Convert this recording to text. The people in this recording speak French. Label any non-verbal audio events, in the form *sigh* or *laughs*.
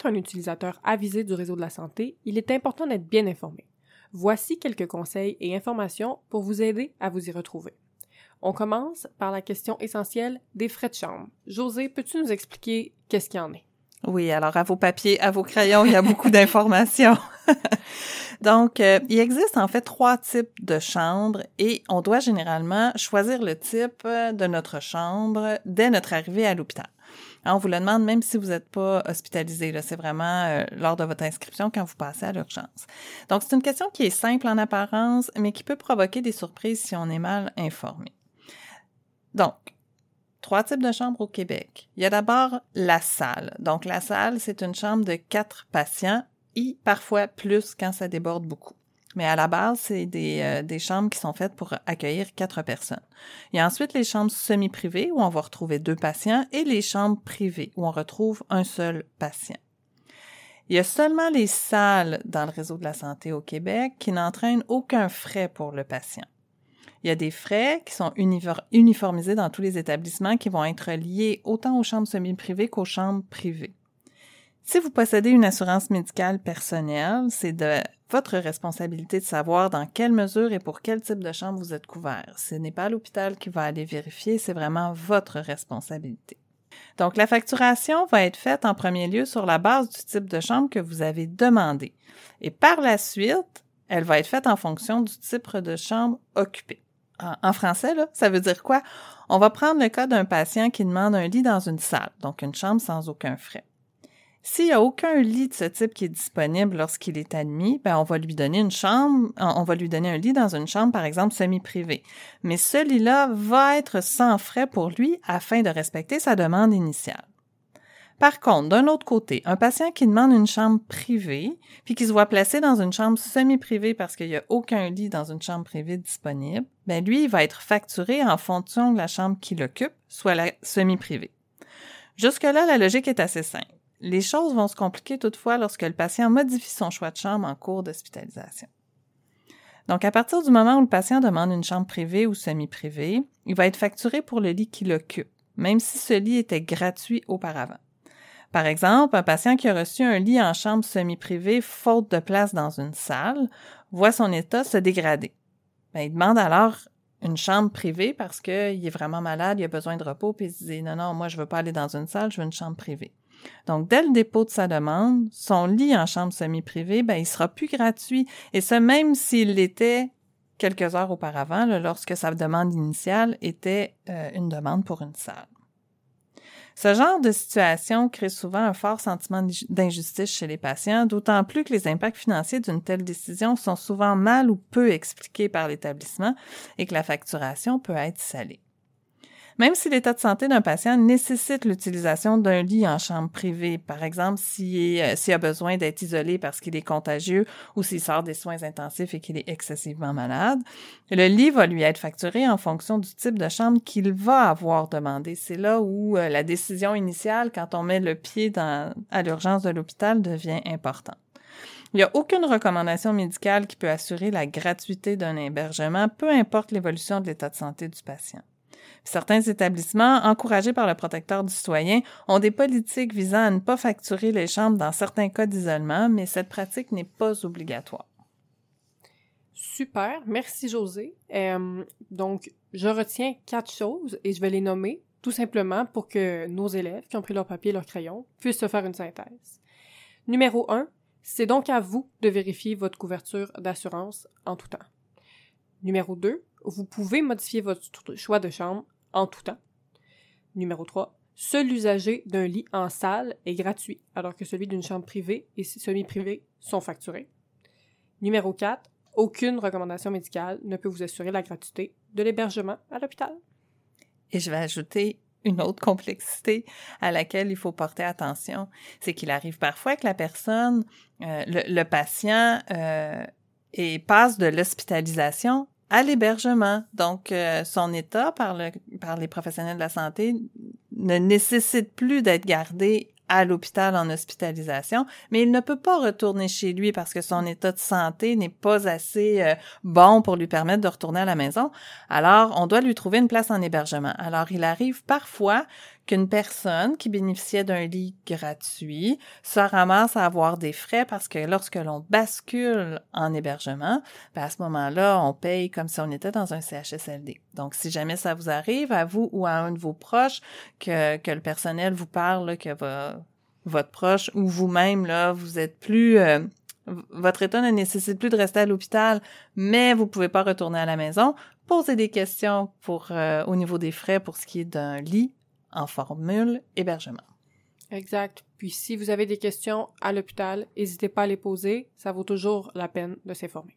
être un utilisateur avisé du réseau de la santé, il est important d'être bien informé. Voici quelques conseils et informations pour vous aider à vous y retrouver. On commence par la question essentielle des frais de chambre. José, peux-tu nous expliquer qu'est-ce qu'il y en est? Oui, alors à vos papiers, à vos crayons, il y a beaucoup *laughs* d'informations. *laughs* Donc, euh, il existe en fait trois types de chambres et on doit généralement choisir le type de notre chambre dès notre arrivée à l'hôpital. On vous le demande même si vous n'êtes pas hospitalisé. C'est vraiment euh, lors de votre inscription quand vous passez à l'urgence. Donc, c'est une question qui est simple en apparence, mais qui peut provoquer des surprises si on est mal informé. Donc, trois types de chambres au Québec. Il y a d'abord la salle. Donc, la salle, c'est une chambre de quatre patients et parfois plus quand ça déborde beaucoup. Mais à la base, c'est des, euh, des, chambres qui sont faites pour accueillir quatre personnes. Il y a ensuite les chambres semi-privées où on va retrouver deux patients et les chambres privées où on retrouve un seul patient. Il y a seulement les salles dans le réseau de la santé au Québec qui n'entraînent aucun frais pour le patient. Il y a des frais qui sont uniformisés dans tous les établissements qui vont être liés autant aux chambres semi-privées qu'aux chambres privées. Si vous possédez une assurance médicale personnelle, c'est de votre responsabilité de savoir dans quelle mesure et pour quel type de chambre vous êtes couvert. Ce n'est pas l'hôpital qui va aller vérifier, c'est vraiment votre responsabilité. Donc, la facturation va être faite en premier lieu sur la base du type de chambre que vous avez demandé. Et par la suite, elle va être faite en fonction du type de chambre occupée en, français, là, ça veut dire quoi? On va prendre le cas d'un patient qui demande un lit dans une salle, donc une chambre sans aucun frais. S'il n'y a aucun lit de ce type qui est disponible lorsqu'il est admis, ben on va lui donner une chambre, on va lui donner un lit dans une chambre, par exemple, semi-privée. Mais ce lit-là va être sans frais pour lui afin de respecter sa demande initiale. Par contre, d'un autre côté, un patient qui demande une chambre privée, puis qui se voit placé dans une chambre semi-privée parce qu'il n'y a aucun lit dans une chambre privée disponible, ben lui, il va être facturé en fonction de la chambre qu'il occupe, soit la semi-privée. Jusque-là, la logique est assez simple. Les choses vont se compliquer toutefois lorsque le patient modifie son choix de chambre en cours d'hospitalisation. Donc, à partir du moment où le patient demande une chambre privée ou semi-privée, il va être facturé pour le lit qu'il occupe, même si ce lit était gratuit auparavant. Par exemple, un patient qui a reçu un lit en chambre semi-privée faute de place dans une salle voit son état se dégrader. Ben, il demande alors une chambre privée parce qu'il est vraiment malade, il a besoin de repos, puis il se dit non, non, moi je veux pas aller dans une salle, je veux une chambre privée. Donc, dès le dépôt de sa demande, son lit en chambre semi-privée, ben, il sera plus gratuit. Et ce, même s'il l'était quelques heures auparavant, lorsque sa demande initiale était euh, une demande pour une salle. Ce genre de situation crée souvent un fort sentiment d'injustice chez les patients, d'autant plus que les impacts financiers d'une telle décision sont souvent mal ou peu expliqués par l'établissement et que la facturation peut être salée. Même si l'état de santé d'un patient nécessite l'utilisation d'un lit en chambre privée, par exemple euh, s'il a besoin d'être isolé parce qu'il est contagieux ou s'il sort des soins intensifs et qu'il est excessivement malade, le lit va lui être facturé en fonction du type de chambre qu'il va avoir demandé. C'est là où euh, la décision initiale, quand on met le pied à l'urgence de l'hôpital, devient importante. Il n'y a aucune recommandation médicale qui peut assurer la gratuité d'un hébergement, peu importe l'évolution de l'état de santé du patient. Certains établissements, encouragés par le protecteur du citoyen, ont des politiques visant à ne pas facturer les chambres dans certains cas d'isolement, mais cette pratique n'est pas obligatoire. Super, merci José. Euh, donc, je retiens quatre choses et je vais les nommer tout simplement pour que nos élèves qui ont pris leur papier et leur crayon puissent se faire une synthèse. Numéro 1, c'est donc à vous de vérifier votre couverture d'assurance en tout temps. Numéro 2, vous pouvez modifier votre choix de chambre en tout temps. Numéro 3. Seul l'usager d'un lit en salle est gratuit, alors que celui d'une chambre privée et semi-privée sont facturés. Numéro 4. Aucune recommandation médicale ne peut vous assurer la gratuité de l'hébergement à l'hôpital. Et je vais ajouter une autre complexité à laquelle il faut porter attention, c'est qu'il arrive parfois que la personne, euh, le, patient, euh, passe de l'hospitalisation à l'hébergement. Donc, euh, son état par, le, par les professionnels de la santé ne nécessite plus d'être gardé à l'hôpital en hospitalisation, mais il ne peut pas retourner chez lui parce que son état de santé n'est pas assez euh, bon pour lui permettre de retourner à la maison. Alors, on doit lui trouver une place en hébergement. Alors, il arrive parfois qu'une personne qui bénéficiait d'un lit gratuit se ramasse à avoir des frais parce que lorsque l'on bascule en hébergement, ben à ce moment-là, on paye comme si on était dans un CHSLD. Donc, si jamais ça vous arrive, à vous ou à un de vos proches, que, que le personnel vous parle, que votre proche ou vous-même, là, vous êtes plus... Euh, votre état ne nécessite plus de rester à l'hôpital, mais vous pouvez pas retourner à la maison. Posez des questions pour euh, au niveau des frais pour ce qui est d'un lit en formule hébergement. Exact. Puis si vous avez des questions à l'hôpital, n'hésitez pas à les poser. Ça vaut toujours la peine de s'informer.